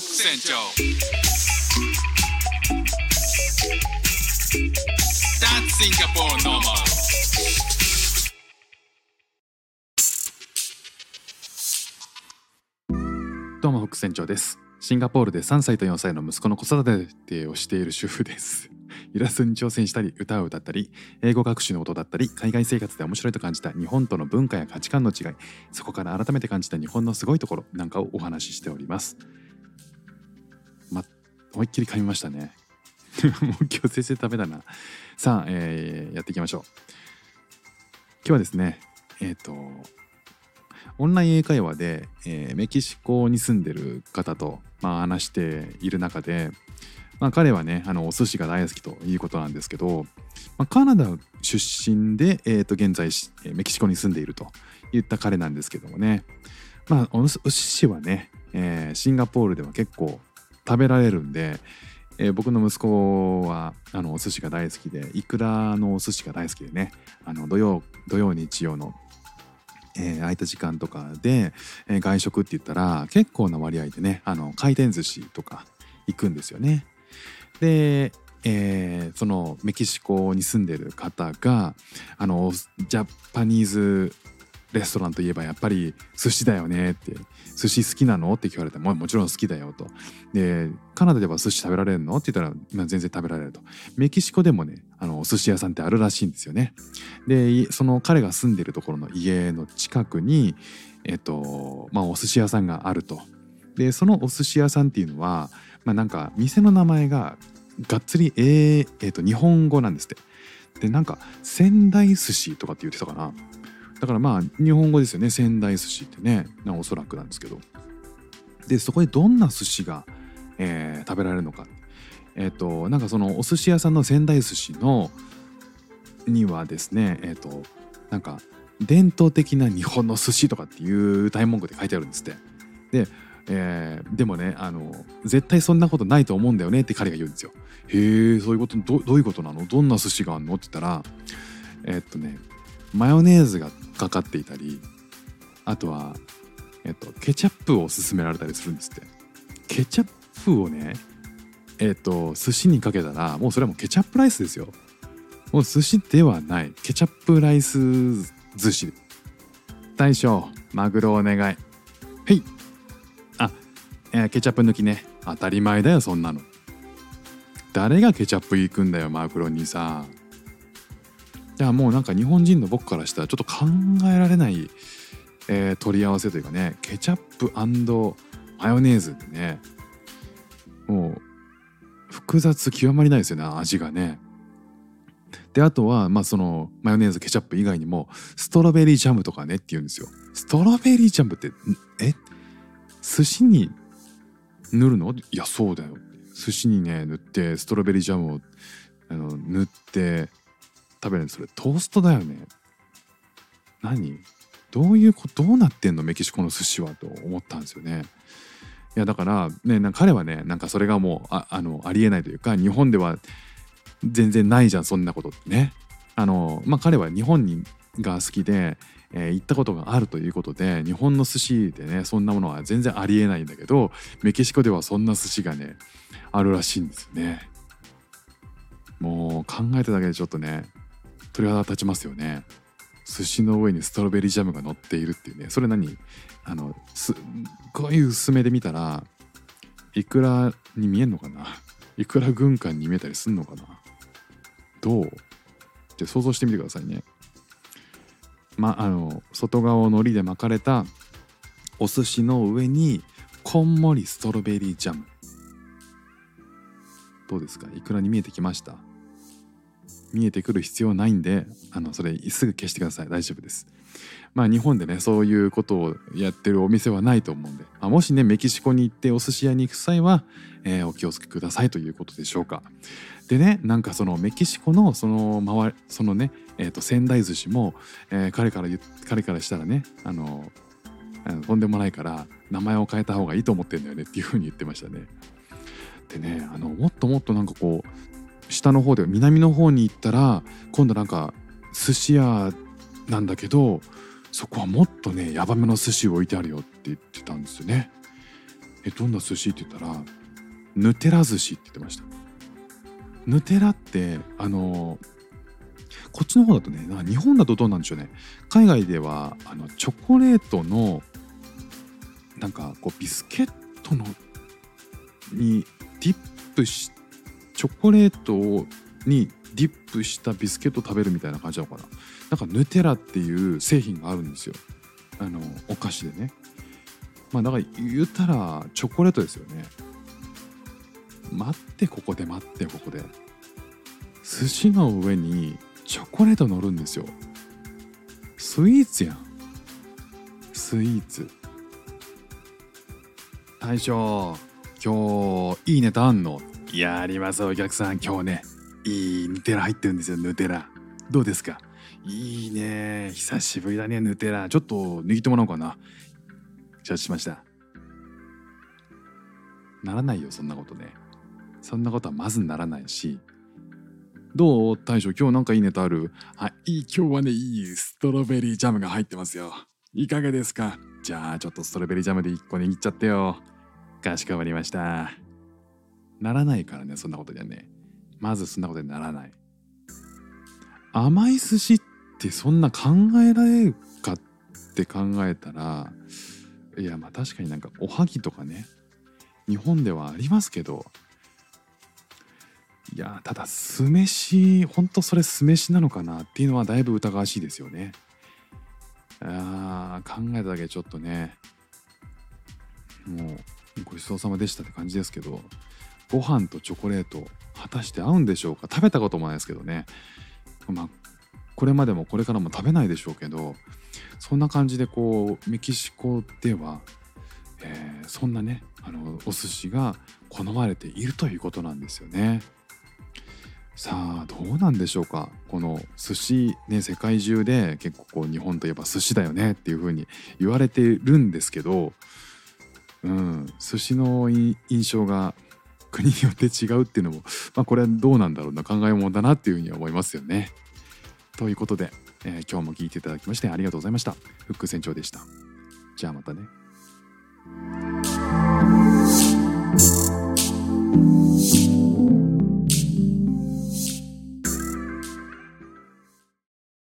ク船長 That's Singapore normal. どうも副船長です。シンガポールで3歳と4歳の息子の子育てをしている主婦です。イラストに挑戦したり歌を歌ったり英語学習のことだったり海外生活で面白いと感じた日本との文化や価値観の違いそこから改めて感じた日本のすごいところなんかをお話ししております。思いっきり噛みましたね。もう今日先生食べだな。さあ、えーやっていきましょう。今日はですねえっ、とオンライン英会話で、えーメキシコに住んでる方と、まあ、話している中で、まあ、彼はねあのお寿司が大好きということなんですけど、まあ、カナダ出身で、えー、と現在メキシコに住んでいるといった彼なんですけどもね、まあ、おお寿司はね、えーシンガポールでは結構食べられるんで、えー僕の息子はあのお寿司が大好きでイクラのお寿司が大好きでねあの土曜土曜日曜のえー空いた時間とかで、えー外食って言ったら結構な割合でねあの回転寿司とか行くんですよね。で、えーそのメキシコに住んでる方があのジャパニーズレストランといえばやっぱり寿司だよねって。寿司好きなの？って聞かれてももちろん好きだよと。でカナダでは寿司食べられるの？って言ったら、全然食べられると。メキシコでもねあのお寿司屋さんってあるらしいんですよね。でその彼が住んでるところの家の近くにえっとまあお寿司屋さんがあると。でそのお寿司屋さんっていうのはまあなんか店の名前ががっつり、えーえーと日本語なんですって。でなんか仙台寿司とかって言ってたかな。だからまあ日本語ですよね。仙台寿司ってね。なおそらくなんですけど。でそこでどんな寿司が、えー食べられるのか。えっ、となんかそのお寿司屋さんの仙台寿司のにはですねえっ、となんか伝統的な日本の寿司とかっていう大文句で書いてあるんですって。で、えーでもねあの絶対そんなことないと思うんだよねって彼が言うんですよ。へえそういうことどどういうことなの？どんな寿司があんの？って言ったらえっとねマヨネーズがかかっていたりあとは、えっと、ケチャップを勧められたりするんですって。ケチャップをねえっと寿司にかけたらもうそれはもうケチャップライスですよ。もう寿司ではない。ケチャップライス寿司。大将マグロお願い。はい。あ、えケチャップ抜きね。当たり前だよそんなの。誰がケチャップいくんだよマグロにさ。やもうなんか日本人の僕からしたらちょっと考えられない、えー取り合わせというかねケチャップマヨネーズってねもう複雑極まりないですよね味がね。であとはまあそのマヨネーズケチャップ以外にもストロベリージャムとかねって言うんですよ。ストロベリージャムってんえ？寿司に塗るの？いやそうだよ。寿司にね塗ってストロベリージャムをあの塗って食べるそれトーストだよね。何？どういうことどうなってんの？メキシコの寿司はと思ったんですよね。いやだからねなんか彼はねなんかそれがもうああのありえないというか日本では全然ないじゃんそんなことってね。あのまあ彼は日本にが好きで、えー行ったことがあるということで日本の寿司でねそんなものは全然ありえないんだけどメキシコではそんな寿司がねあるらしいんですよね。もう考えただけでちょっとね鳥肌立ちますよね。寿司の上にストロベリージャムが乗っているっていうね。それ何？あのすこういう薄めで見たらいくらに見えんのかな？いくら軍艦に見えたりすんのかな？どう？じゃあ想像してみてくださいね。まあの外側を海苔で巻かれたお寿司の上にこんもりストロベリージャム。どうですか？いくらに見えてきました？見えてくる必要ないんであのそれすぐ消してください。大丈夫です。まあ日本でねそういうことをやってるお店はないと思うんで、まあ、もしねメキシコに行ってお寿司屋に行く際は、えーお気をつけくださいということでしょうか。でねなんかそのメキシコのその周りそのね、えー、と仙台寿司も、えー彼から彼からしたらねあのとんでもないから名前を変えた方がいいと思ってんだよねっていうふうに言ってましたね。でねあのもっともっとなんかこう下の方で南の方に行ったら今度なんか寿司屋なんだけどそこはもっとねヤバめの寿司置いてあるよって言ってたんですよね。えどんな寿司って言ったらヌテラ寿司って言ってました。ヌテラってあのこっちの方だとねな日本だとどうなんでしょうね。海外ではあのチョコレートのなんかこうビスケットのにディップしてチョコレートにディップしたビスケット食べるみたいな感じなのかな？なんかヌテラっていう製品があるんですよ。あのお菓子でね。まあだから言ったらチョコレートですよね。待ってここで待ってここで。寿司の上にチョコレート乗るんですよ。スイーツやん。スイーツ。大将今日いいネタあんの？いやありますお客さん。今日ねいいヌテラ入ってるんですよヌテラ。どうですか？いいね。久しぶりだねヌテラ。ちょっと握ってもらおうかな承知しました。ならないよそんなことね。そんなことはまずならないし。どう？大将今日なんかいいネタある？あいい今日はねいいストロベリージャムが入ってますよ。いかがですか？じゃあちょっとストロベリージャムで1個握っちゃってよ。かしこまりました。ならないからねそんなことにはね。まずそんなことにならない。甘い寿司ってそんな考えられるかって考えたらいやまあ確かになんかおはぎとかね日本ではありますけどいやただ酢飯ほんとそれ酢飯なのかなっていうのはだいぶ疑わしいですよね。あー考えただけちょっとねもうごちそうさまでしたって感じですけどご飯とチョコレート果たして合うんでしょうか？食べたこともないですけどね。まあこれまでもこれからも食べないでしょうけどそんな感じでこうメキシコでは、えーそんなねあのお寿司が好まれているということなんですよね。さあどうなんでしょうか？この寿司ね世界中で結構こう日本といえば寿司だよねっていう風に言われてるんですけど、うん、寿司の印象が国によって違うっていうのも、まあ、これはどうなんだろうな考えもんだなっていうふうに思いますよね。ということで、えー、今日も聞いていただきましてありがとうございました。フック船長でした。じゃあまたね。